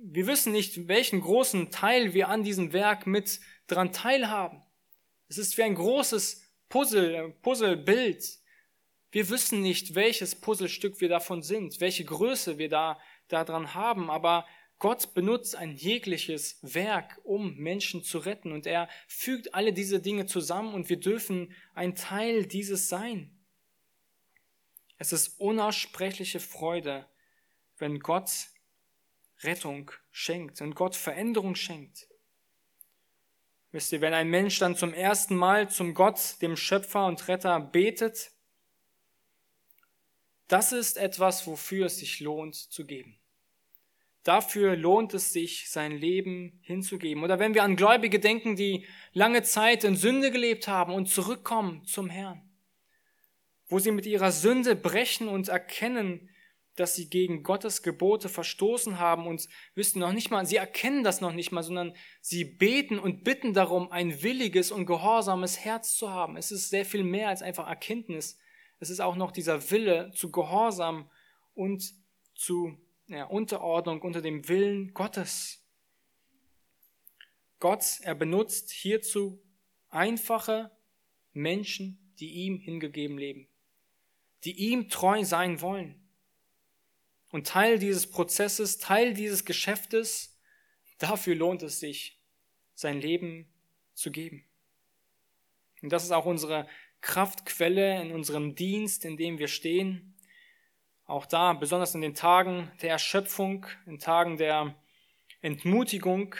wir wissen nicht, welchen großen Teil wir an diesem Werk mit dran teilhaben. Es ist wie ein großes Puzzle, Puzzlebild. Wir wissen nicht, welches Puzzlestück wir davon sind, welche Größe wir da daran haben, aber Gott benutzt ein jegliches Werk, um Menschen zu retten und er fügt alle diese Dinge zusammen und wir dürfen ein Teil dieses sein. Es ist unaussprechliche Freude, wenn Gott Rettung schenkt und Gott Veränderung schenkt. Wisst ihr, wenn ein Mensch dann zum ersten Mal zum Gott, dem Schöpfer und Retter, betet, das ist etwas, wofür es sich lohnt zu geben. Dafür lohnt es sich, sein Leben hinzugeben. Oder wenn wir an Gläubige denken, die lange Zeit in Sünde gelebt haben und zurückkommen zum Herrn, wo sie mit ihrer Sünde brechen und erkennen, dass sie gegen Gottes Gebote verstoßen haben und wissen noch nicht mal, sie erkennen das noch nicht mal, sondern sie beten und bitten darum, ein williges und gehorsames Herz zu haben. Es ist sehr viel mehr als einfach Erkenntnis. Es ist auch noch dieser Wille zu Gehorsam und zu ja, Unterordnung unter dem Willen Gottes. Gott, er benutzt hierzu einfache Menschen, die ihm hingegeben leben, die ihm treu sein wollen. Und Teil dieses Prozesses, Teil dieses Geschäftes, dafür lohnt es sich, sein Leben zu geben. Und das ist auch unsere Kraftquelle in unserem Dienst, in dem wir stehen. Auch da, besonders in den Tagen der Erschöpfung, in Tagen der Entmutigung,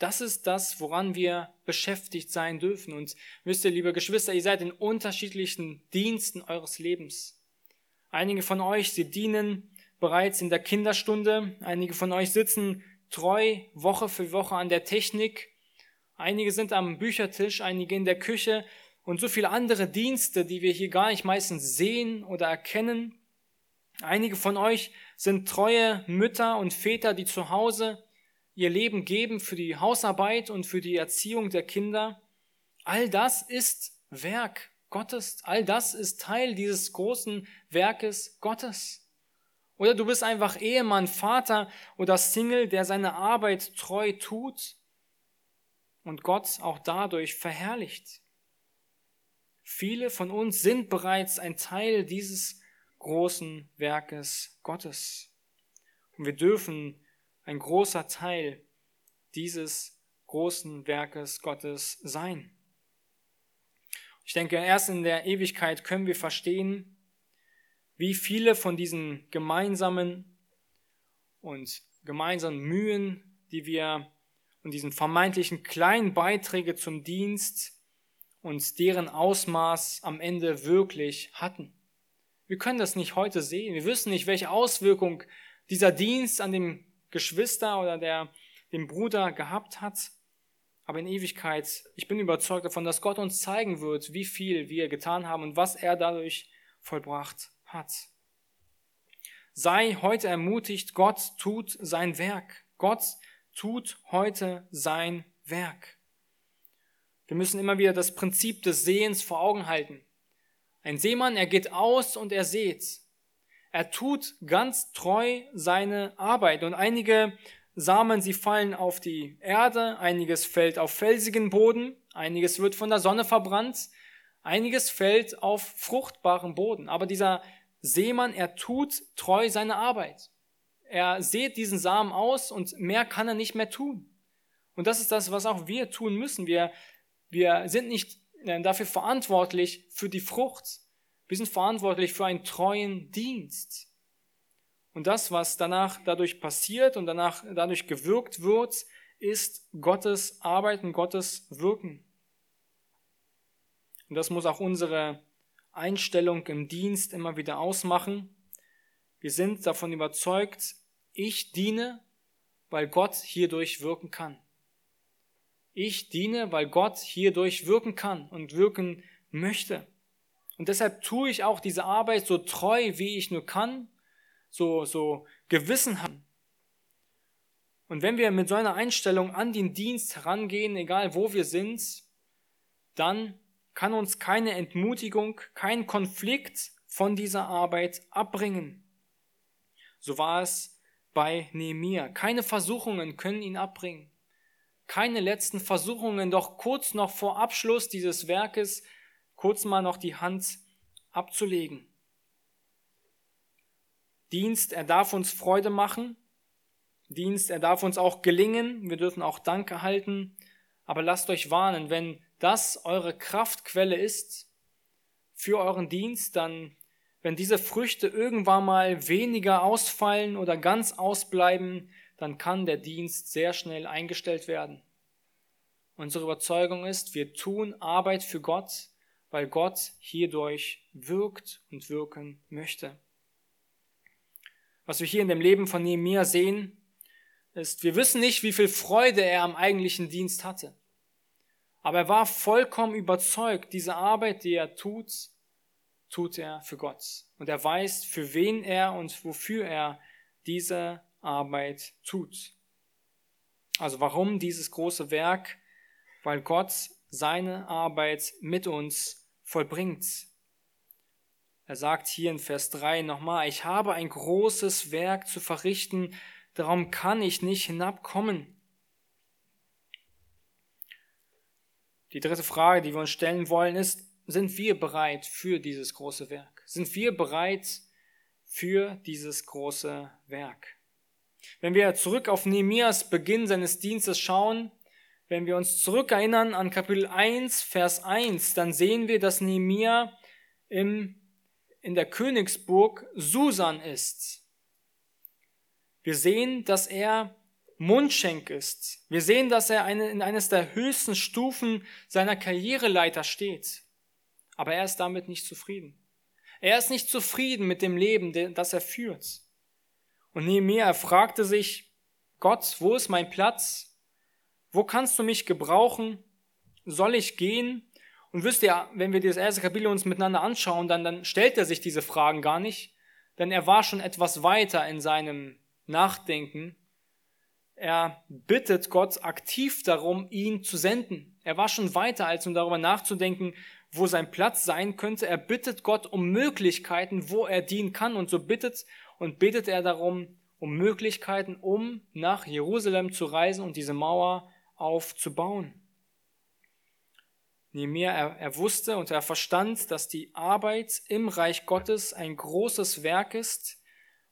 das ist das, woran wir beschäftigt sein dürfen. Und wisst ihr, liebe Geschwister, ihr seid in unterschiedlichen Diensten eures Lebens. Einige von euch, sie dienen bereits in der Kinderstunde. Einige von euch sitzen treu Woche für Woche an der Technik. Einige sind am Büchertisch, einige in der Küche und so viele andere Dienste, die wir hier gar nicht meistens sehen oder erkennen. Einige von euch sind treue Mütter und Väter, die zu Hause ihr Leben geben für die Hausarbeit und für die Erziehung der Kinder. All das ist Werk Gottes. All das ist Teil dieses großen Werkes Gottes. Oder du bist einfach Ehemann, Vater oder Single, der seine Arbeit treu tut und Gott auch dadurch verherrlicht. Viele von uns sind bereits ein Teil dieses großen Werkes Gottes. Und wir dürfen ein großer Teil dieses großen Werkes Gottes sein. Ich denke, erst in der Ewigkeit können wir verstehen, wie viele von diesen gemeinsamen und gemeinsamen Mühen, die wir und diesen vermeintlichen kleinen Beiträge zum Dienst und deren Ausmaß am Ende wirklich hatten. Wir können das nicht heute sehen. Wir wissen nicht, welche Auswirkung dieser Dienst an dem Geschwister oder der den Bruder gehabt hat. Aber in Ewigkeit, ich bin überzeugt davon, dass Gott uns zeigen wird, wie viel wir getan haben und was er dadurch vollbracht hat. Sei heute ermutigt, Gott tut sein Werk. Gott tut heute sein Werk. Wir müssen immer wieder das Prinzip des Sehens vor Augen halten. Ein Seemann, er geht aus und er seht. Er tut ganz treu seine Arbeit und einige Samen, sie fallen auf die Erde, einiges fällt auf felsigen Boden, einiges wird von der Sonne verbrannt, einiges fällt auf fruchtbaren Boden. Aber dieser Seemann, er tut treu seine Arbeit. Er sät diesen Samen aus und mehr kann er nicht mehr tun. Und das ist das, was auch wir tun müssen. Wir, wir sind nicht dafür verantwortlich für die Frucht. Wir sind verantwortlich für einen treuen Dienst. Und das, was danach dadurch passiert und danach dadurch gewirkt wird, ist Gottes Arbeit und Gottes Wirken. Und das muss auch unsere Einstellung im Dienst immer wieder ausmachen. Wir sind davon überzeugt, ich diene, weil Gott hierdurch wirken kann. Ich diene, weil Gott hierdurch wirken kann und wirken möchte. Und deshalb tue ich auch diese Arbeit so treu, wie ich nur kann, so, so gewissenhaft. Und wenn wir mit so einer Einstellung an den Dienst herangehen, egal wo wir sind, dann kann uns keine Entmutigung, kein Konflikt von dieser Arbeit abbringen. So war es bei Nehemia. Keine Versuchungen können ihn abbringen. Keine letzten Versuchungen, doch kurz noch vor Abschluss dieses Werkes, kurz mal noch die Hand abzulegen. Dienst, er darf uns Freude machen. Dienst, er darf uns auch gelingen. Wir dürfen auch Danke halten. Aber lasst euch warnen, wenn das eure Kraftquelle ist für euren Dienst, dann, wenn diese Früchte irgendwann mal weniger ausfallen oder ganz ausbleiben, dann kann der Dienst sehr schnell eingestellt werden. Unsere Überzeugung ist, wir tun Arbeit für Gott, weil Gott hierdurch wirkt und wirken möchte. Was wir hier in dem Leben von Nehemiah sehen, ist, wir wissen nicht, wie viel Freude er am eigentlichen Dienst hatte. Aber er war vollkommen überzeugt, diese Arbeit, die er tut, tut er für Gott. Und er weiß, für wen er und wofür er diese Arbeit tut. Also warum dieses große Werk? Weil Gott seine Arbeit mit uns vollbringt. Er sagt hier in Vers 3 nochmal, ich habe ein großes Werk zu verrichten, darum kann ich nicht hinabkommen. Die dritte Frage, die wir uns stellen wollen, ist, sind wir bereit für dieses große Werk? Sind wir bereit für dieses große Werk? Wenn wir zurück auf Nehemias Beginn seines Dienstes schauen, wenn wir uns zurückerinnern an Kapitel 1, Vers 1, dann sehen wir, dass Nehemia im, in der Königsburg Susan ist. Wir sehen, dass er Mundschenk ist. Wir sehen, dass er eine, in eines der höchsten Stufen seiner Karriereleiter steht. Aber er ist damit nicht zufrieden. Er ist nicht zufrieden mit dem Leben, das er führt. Und Nehemiah, fragte sich, Gott, wo ist mein Platz? Wo kannst du mich gebrauchen? Soll ich gehen? Und wisst ihr, wenn wir das erste Kapitel uns miteinander anschauen, dann, dann stellt er sich diese Fragen gar nicht, denn er war schon etwas weiter in seinem Nachdenken er bittet Gott aktiv darum, ihn zu senden. Er war schon weiter, als um darüber nachzudenken, wo sein Platz sein könnte. Er bittet Gott um Möglichkeiten, wo er dienen kann. Und so bittet und betet er darum, um Möglichkeiten, um nach Jerusalem zu reisen und diese Mauer aufzubauen. Nehemiah, er, er wusste und er verstand, dass die Arbeit im Reich Gottes ein großes Werk ist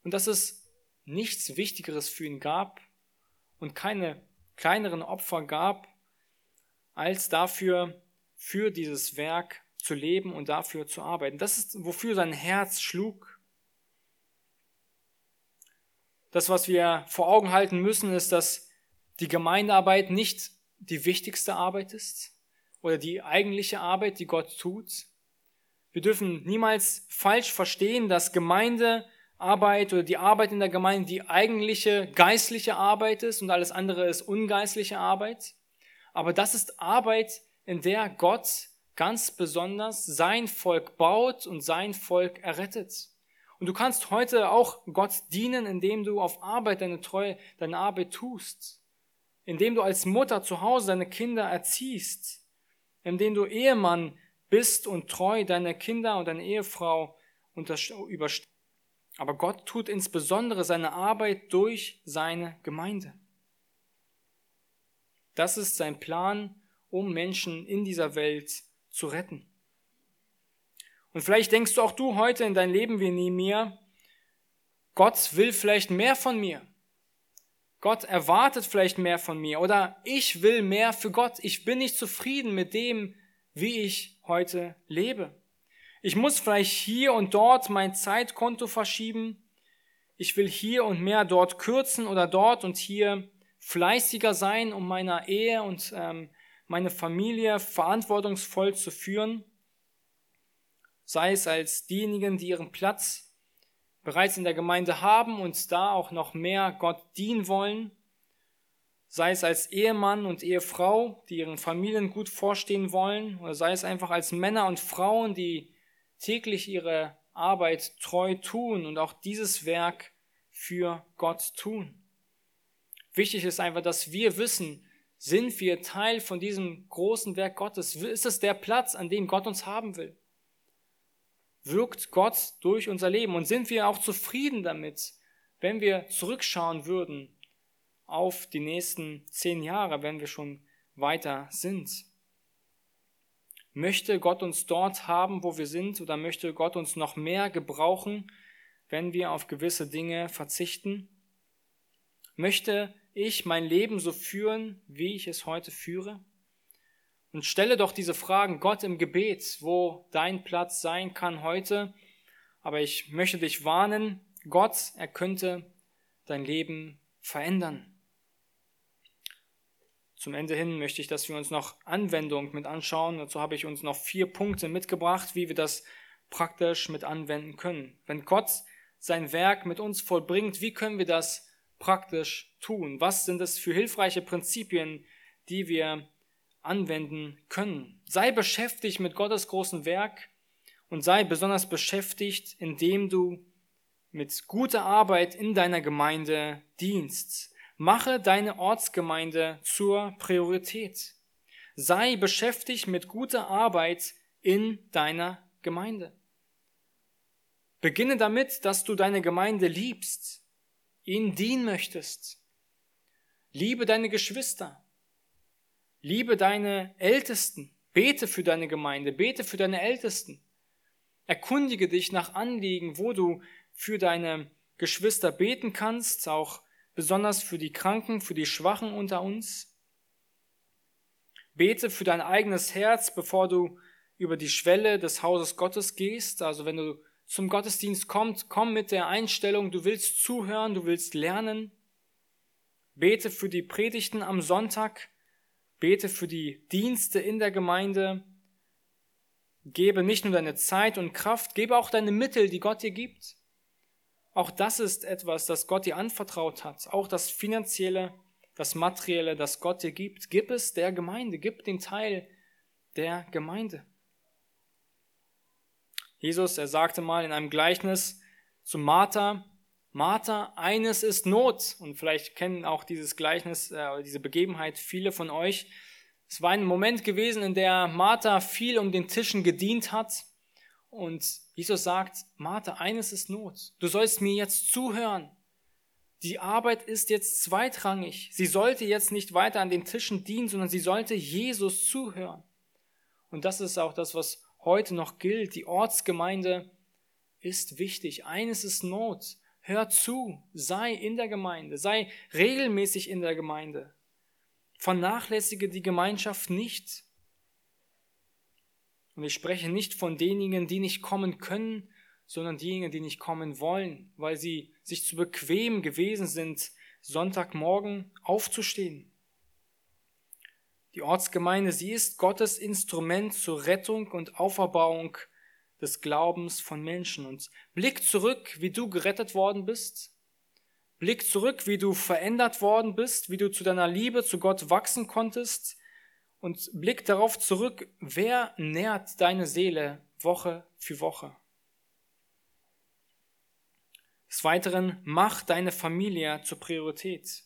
und dass es nichts Wichtigeres für ihn gab, und keine kleineren Opfer gab, als dafür für dieses Werk zu leben und dafür zu arbeiten. Das ist, wofür sein Herz schlug. Das, was wir vor Augen halten müssen, ist, dass die Gemeindearbeit nicht die wichtigste Arbeit ist oder die eigentliche Arbeit, die Gott tut. Wir dürfen niemals falsch verstehen, dass Gemeinde Arbeit oder die Arbeit in der Gemeinde die eigentliche geistliche Arbeit ist und alles andere ist ungeistliche Arbeit. Aber das ist Arbeit, in der Gott ganz besonders sein Volk baut und sein Volk errettet. Und du kannst heute auch Gott dienen, indem du auf Arbeit deine Treue, deine Arbeit tust, indem du als Mutter zu Hause deine Kinder erziehst, indem du Ehemann bist und treu deine Kinder und deine Ehefrau überstehst. Aber Gott tut insbesondere seine Arbeit durch seine Gemeinde. Das ist sein Plan, um Menschen in dieser Welt zu retten. Und vielleicht denkst du auch du heute in dein Leben wie nie mehr, Gott will vielleicht mehr von mir. Gott erwartet vielleicht mehr von mir oder ich will mehr für Gott. Ich bin nicht zufrieden mit dem, wie ich heute lebe. Ich muss vielleicht hier und dort mein Zeitkonto verschieben. Ich will hier und mehr dort kürzen oder dort und hier fleißiger sein, um meiner Ehe und ähm, meine Familie verantwortungsvoll zu führen sei es als diejenigen, die ihren Platz bereits in der Gemeinde haben und da auch noch mehr Gott dienen wollen, sei es als Ehemann und Ehefrau, die ihren Familien gut vorstehen wollen, oder sei es einfach als Männer und Frauen, die täglich ihre Arbeit treu tun und auch dieses Werk für Gott tun. Wichtig ist einfach, dass wir wissen, sind wir Teil von diesem großen Werk Gottes? Ist es der Platz, an dem Gott uns haben will? Wirkt Gott durch unser Leben und sind wir auch zufrieden damit, wenn wir zurückschauen würden auf die nächsten zehn Jahre, wenn wir schon weiter sind. Möchte Gott uns dort haben, wo wir sind, oder möchte Gott uns noch mehr gebrauchen, wenn wir auf gewisse Dinge verzichten? Möchte ich mein Leben so führen, wie ich es heute führe? Und stelle doch diese Fragen Gott im Gebet, wo dein Platz sein kann heute. Aber ich möchte dich warnen, Gott, er könnte dein Leben verändern. Zum Ende hin möchte ich, dass wir uns noch Anwendung mit anschauen. Dazu habe ich uns noch vier Punkte mitgebracht, wie wir das praktisch mit anwenden können. Wenn Gott sein Werk mit uns vollbringt, wie können wir das praktisch tun? Was sind es für hilfreiche Prinzipien, die wir anwenden können. Sei beschäftigt mit Gottes großen Werk und sei besonders beschäftigt, indem du mit guter Arbeit in deiner Gemeinde dienst. Mache deine Ortsgemeinde zur Priorität. Sei beschäftigt mit guter Arbeit in deiner Gemeinde. Beginne damit, dass du deine Gemeinde liebst, ihnen dienen möchtest. Liebe deine Geschwister. Liebe deine Ältesten. Bete für deine Gemeinde. Bete für deine Ältesten. Erkundige dich nach Anliegen, wo du für deine Geschwister beten kannst, auch besonders für die Kranken, für die Schwachen unter uns. Bete für dein eigenes Herz, bevor du über die Schwelle des Hauses Gottes gehst. Also wenn du zum Gottesdienst kommst, komm mit der Einstellung, du willst zuhören, du willst lernen. Bete für die Predigten am Sonntag. Bete für die Dienste in der Gemeinde. Gebe nicht nur deine Zeit und Kraft, gebe auch deine Mittel, die Gott dir gibt. Auch das ist etwas, das Gott dir anvertraut hat. Auch das Finanzielle, das Materielle, das Gott dir gibt. Gib es der Gemeinde, gib den Teil der Gemeinde. Jesus, er sagte mal in einem Gleichnis zu Martha, Martha, eines ist Not. Und vielleicht kennen auch dieses Gleichnis, äh, diese Begebenheit viele von euch. Es war ein Moment gewesen, in der Martha viel um den Tischen gedient hat. Und Jesus sagt, Martha, eines ist Not. Du sollst mir jetzt zuhören. Die Arbeit ist jetzt zweitrangig. Sie sollte jetzt nicht weiter an den Tischen dienen, sondern sie sollte Jesus zuhören. Und das ist auch das, was heute noch gilt. Die Ortsgemeinde ist wichtig. Eines ist Not. Hör zu, sei in der Gemeinde, sei regelmäßig in der Gemeinde. Vernachlässige die Gemeinschaft nicht. Und ich spreche nicht von denjenigen, die nicht kommen können, sondern diejenigen, die nicht kommen wollen, weil sie sich zu bequem gewesen sind, Sonntagmorgen aufzustehen. Die Ortsgemeinde, sie ist Gottes Instrument zur Rettung und Auferbauung des Glaubens von Menschen und blick zurück, wie du gerettet worden bist. Blick zurück, wie du verändert worden bist, wie du zu deiner Liebe zu Gott wachsen konntest und blick darauf zurück, wer nährt deine Seele Woche für Woche. Des Weiteren, mach deine Familie zur Priorität.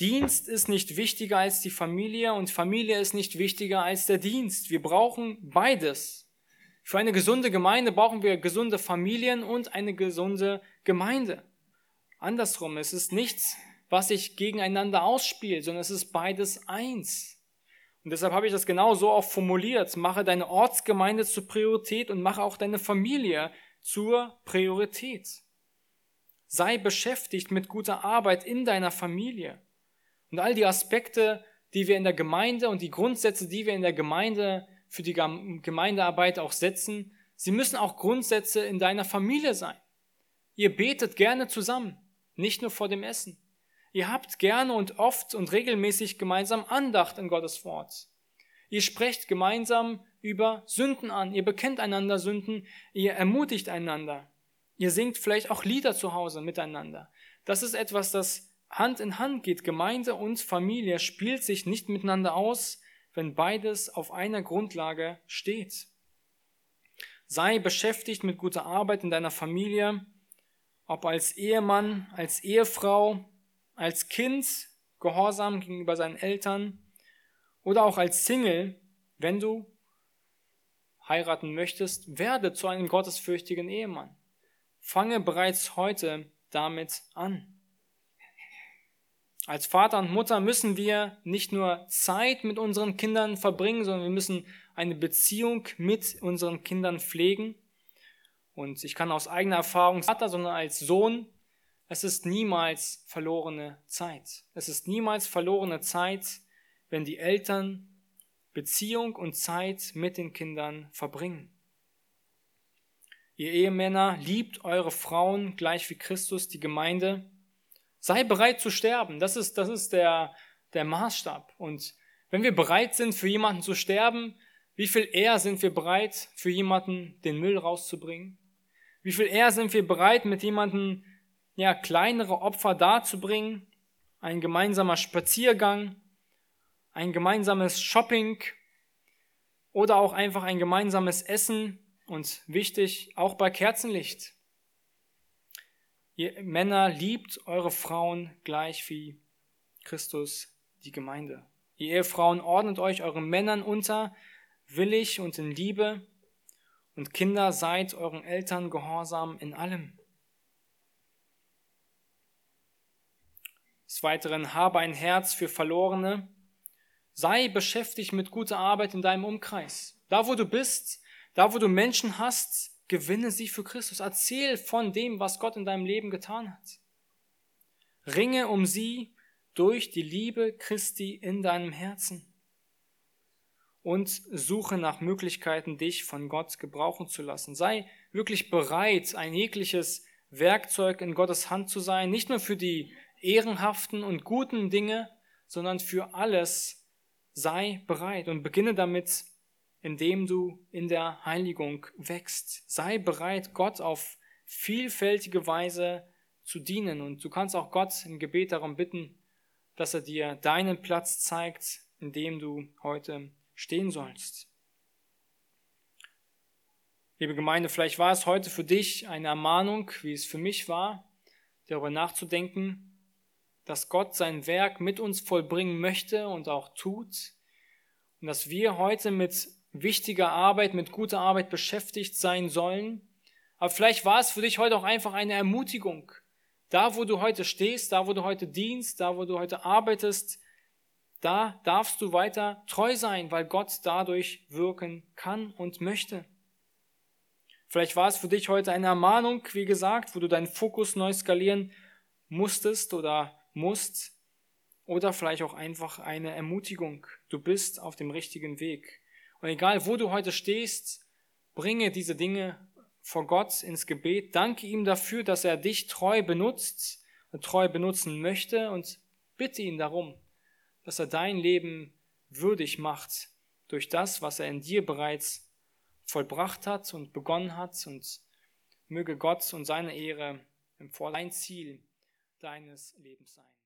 Dienst ist nicht wichtiger als die Familie und Familie ist nicht wichtiger als der Dienst. Wir brauchen beides. Für eine gesunde Gemeinde brauchen wir gesunde Familien und eine gesunde Gemeinde. Andersrum, es ist nichts, was sich gegeneinander ausspielt, sondern es ist beides eins. Und deshalb habe ich das genau so auch formuliert. Mache deine Ortsgemeinde zur Priorität und mache auch deine Familie zur Priorität. Sei beschäftigt mit guter Arbeit in deiner Familie. Und all die Aspekte, die wir in der Gemeinde und die Grundsätze, die wir in der Gemeinde für die Gemeindearbeit auch setzen, sie müssen auch Grundsätze in deiner Familie sein. Ihr betet gerne zusammen, nicht nur vor dem Essen. Ihr habt gerne und oft und regelmäßig gemeinsam Andacht in Gottes Wort. Ihr sprecht gemeinsam über Sünden an, ihr bekennt einander Sünden, ihr ermutigt einander. Ihr singt vielleicht auch Lieder zu Hause miteinander. Das ist etwas, das Hand in Hand geht. Gemeinde und Familie spielt sich nicht miteinander aus, wenn beides auf einer Grundlage steht. Sei beschäftigt mit guter Arbeit in deiner Familie, ob als Ehemann, als Ehefrau, als Kind, gehorsam gegenüber seinen Eltern oder auch als Single, wenn du heiraten möchtest, werde zu einem gottesfürchtigen Ehemann. Fange bereits heute damit an. Als Vater und Mutter müssen wir nicht nur Zeit mit unseren Kindern verbringen, sondern wir müssen eine Beziehung mit unseren Kindern pflegen. Und ich kann aus eigener Erfahrung Vater, sondern als Sohn, es ist niemals verlorene Zeit. Es ist niemals verlorene Zeit, wenn die Eltern Beziehung und Zeit mit den Kindern verbringen. Ihr Ehemänner, liebt eure Frauen gleich wie Christus die Gemeinde. Sei bereit zu sterben. Das ist, das ist der, der Maßstab. Und wenn wir bereit sind, für jemanden zu sterben, wie viel eher sind wir bereit, für jemanden den Müll rauszubringen? Wie viel eher sind wir bereit, mit jemandem ja, kleinere Opfer darzubringen? Ein gemeinsamer Spaziergang, ein gemeinsames Shopping oder auch einfach ein gemeinsames Essen und wichtig, auch bei Kerzenlicht. Ihr Männer liebt eure Frauen gleich wie Christus die Gemeinde. Ihr Ehefrauen ordnet euch euren Männern unter, willig und in Liebe, und Kinder seid euren Eltern gehorsam in allem. Des Weiteren habe ein Herz für Verlorene, sei beschäftigt mit guter Arbeit in deinem Umkreis. Da, wo du bist, da, wo du Menschen hast, gewinne sie für Christus. Erzähl von dem, was Gott in deinem Leben getan hat. Ringe um sie durch die Liebe Christi in deinem Herzen. Und suche nach Möglichkeiten, dich von Gott gebrauchen zu lassen. Sei wirklich bereit, ein jegliches Werkzeug in Gottes Hand zu sein, nicht nur für die ehrenhaften und guten Dinge, sondern für alles sei bereit und beginne damit indem du in der Heiligung wächst. Sei bereit, Gott auf vielfältige Weise zu dienen. Und du kannst auch Gott im Gebet darum bitten, dass er dir deinen Platz zeigt, in dem du heute stehen sollst. Liebe Gemeinde, vielleicht war es heute für dich eine Ermahnung, wie es für mich war, darüber nachzudenken, dass Gott sein Werk mit uns vollbringen möchte und auch tut und dass wir heute mit wichtiger Arbeit, mit guter Arbeit beschäftigt sein sollen. Aber vielleicht war es für dich heute auch einfach eine Ermutigung. Da, wo du heute stehst, da, wo du heute dienst, da, wo du heute arbeitest, da darfst du weiter treu sein, weil Gott dadurch wirken kann und möchte. Vielleicht war es für dich heute eine Ermahnung, wie gesagt, wo du deinen Fokus neu skalieren musstest oder musst. Oder vielleicht auch einfach eine Ermutigung. Du bist auf dem richtigen Weg. Und egal, wo du heute stehst, bringe diese Dinge vor Gott ins Gebet. Danke ihm dafür, dass er dich treu benutzt und treu benutzen möchte und bitte ihn darum, dass er dein Leben würdig macht durch das, was er in dir bereits vollbracht hat und begonnen hat und möge Gott und seine Ehre im Vorlein Ziel deines Lebens sein.